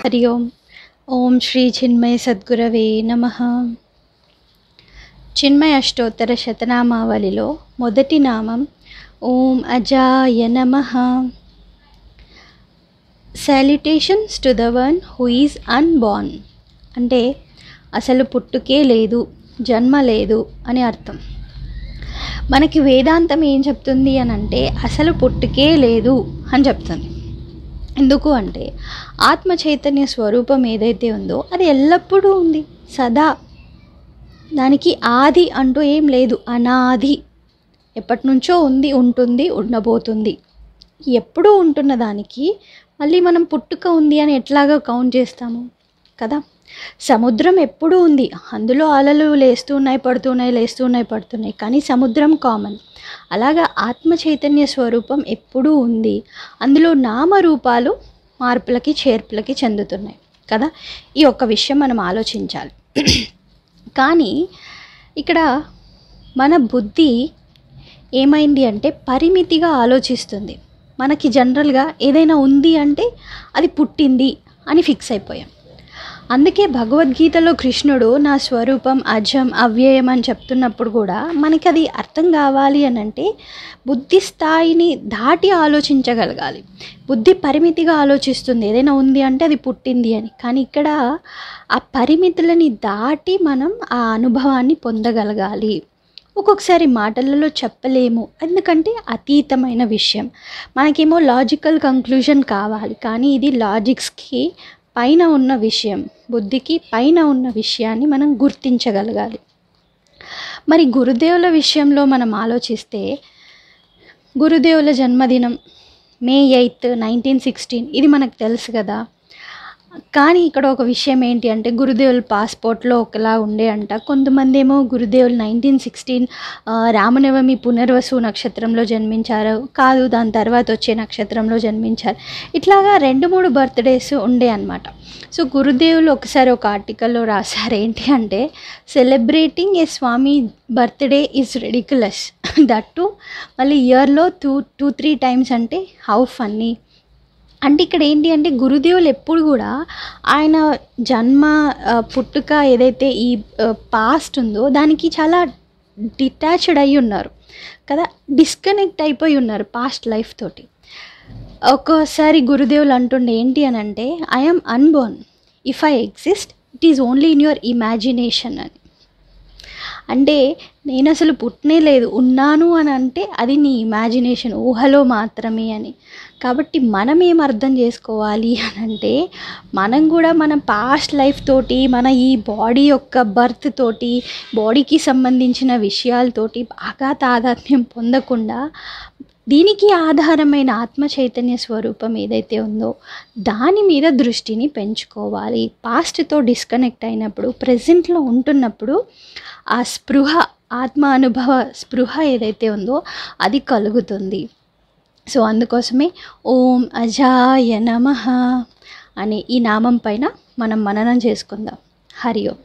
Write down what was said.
హరి ఓం ఓం శ్రీ చిన్మయ సద్గురవే నమ చిన్మయ అష్టోత్తర శతనామావళిలో మొదటి నామం ఓం అజాయ నమ। Salutations to the one who is unborn అంటే అసలు పుట్టుకే లేదు జన్మ లేదు అని అర్థం. మనకి వేదాంతం ఏం చెప్తుంది అని అంటే అసలు పుట్టుకే లేదు అని చెప్తుంది. ఎందుకు అంటే ఆత్మ చైతన్య స్వరూపం ఏదైతే ఉందో అది ఎల్లప్పుడూ ఉంది సదా. దానికి ఆది అంటూ ఏం లేదు అనాది. ఎప్పటి నుంచో ఉంది ఉంటుంది ఉండబోతుంది. ఎప్పుడూ ఉంటున్న దానికి మళ్ళీ మనం పుట్టుక ఉంది అని ఎట్లాగా కౌంట్ చేస్తాము? కదా? సముద్రం ఎప్పుడూ ఉంది. అందులో అలలు లేస్తున్నాయి పడుతున్నాయి లేస్తున్నాయి పడుతున్నాయి. కానీ సముద్రం కామన్ అలాగా ఆత్మ చైతన్య స్వరూపం ఎప్పుడూ ఉంది. అందులో నామరూపాలు మార్పులకి చేర్పులకి చెందుతున్నాయి. కదా? ఈ ఒక్క విషయం మనం ఆలోచించాలి. కానీ ఇక్కడ మన బుద్ధి ఏమైంది అంటే పరిమితిగా ఆలోచిస్తుంది. మనకి జనరల్గా ఏదైనా ఉంది అంటే అది పుట్టింది అని ఫిక్స్ అయిపోయాం. అందుకే భగవద్గీతలో కృష్ణుడు నా స్వరూపం అజం అవ్యయం అని చెప్తున్నప్పుడు కూడా మనకి అది అర్థం కావాలి అని అంటే బుద్ధి స్థాయిని దాటి ఆలోచించగలగాలి. బుద్ధి పరిమితిగా ఆలోచిస్తుంది. ఏదైనా ఉంది అంటే అది పుట్టింది అని. కానీ ఇక్కడ ఆ పరిమితులని దాటి మనం ఆ అనుభవాన్ని పొందగలగాలి. ఒక్కొక్కసారి మాటలలో చెప్పలేము. ఎందుకంటే అతీతమైన విషయం. మనకేమో లాజికల్ కంక్లూజన్ కావాలి. కానీ ఇది లాజిక్స్కి పైన ఉన్న విషయం బుద్ధికి పైన ఉన్న విషయాన్ని మనం గుర్తించగలగాలి. మరి గురుదేవుల విషయంలో మనం ఆలోచిస్తే గురుదేవుల జన్మదినం మే ఎయిత్ నైన్టీన్ సిక్స్టీన్ ఇది మనకు తెలుసు కదా. కానీ ఇక్కడ ఒక విషయం ఏంటి అంటే గురుదేవుల పాస్పోర్ట్లో ఒకలా ఉండే అంట. కొంతమంది ఏమో గురుదేవులు నైన్టీన్ సిక్స్టీన్ రామనవమి పునర్వసు నక్షత్రంలో జన్మించారు. కాదు దాని తర్వాత వచ్చే నక్షత్రంలో జన్మించారు. ఇట్లాగా రెండు మూడు బర్త్డేస్ ఉండే అనమాట సో గురుదేవులు ఒకసారి ఒక ఆర్టికల్లో రాశారు ఏంటి అంటే celebrating a swami birthday is ridiculous that too మళ్ళీ ఇయర్లో టూ టూ త్రీ టైమ్స్ అంటే హౌ ఫన్నీ అంటే ఇక్కడ ఏంటి అంటే గురుదేవులు ఎప్పుడు కూడా ఆయన జన్మ పుట్టుక ఏదైతే ఈ పాస్ట్ ఉందో దానికి చాలా డిటాచ్డ్ అయి ఉన్నారు కదా డిస్కనెక్ట్ అయిపోయి ఉన్నారు పాస్ట్ లైఫ్ తోటి. ఒక్కోసారి గురుదేవులు అంటుండే ఏంటి అని అంటే I'm unborn if I exist it is only in your imagination అని. అంటే నేను అసలు పుట్టనే లేదు ఉన్నాను అని అంటే అది నీ ఇమాజినేషన్ ఊహలో మాత్రమే అని. కాబట్టి మనం ఏం అర్థం చేసుకోవాలి అని అంటే మనం కూడా మన పాస్ట్ లైఫ్ తోటి మన ఈ బాడీ యొక్క బర్త్ తోటి బాడీకి సంబంధించిన విషయాలతోటి బాగా తాదాత్మ్యం పొందకుండా దీనికి ఆధారమైన ఆత్మ చైతన్య స్వరూపం ఏదైతే ఉందో దాని మీద దృష్టిని పెంచుకోవాలి. పాస్ట్తో డిస్కనెక్ట్ అయినప్పుడు ప్రజెంట్లో ఉంటున్నప్పుడు ఆ స్పృహ ఆత్మ అనుభవ స్పృహ ఏదైతే ఉందో అది కలుగుతుంది. సో అందుకోసమే ఓం అజాయ నమ అనే ఈ నామం పైన మనం మననం చేసుకుందాం. హరి ఓం.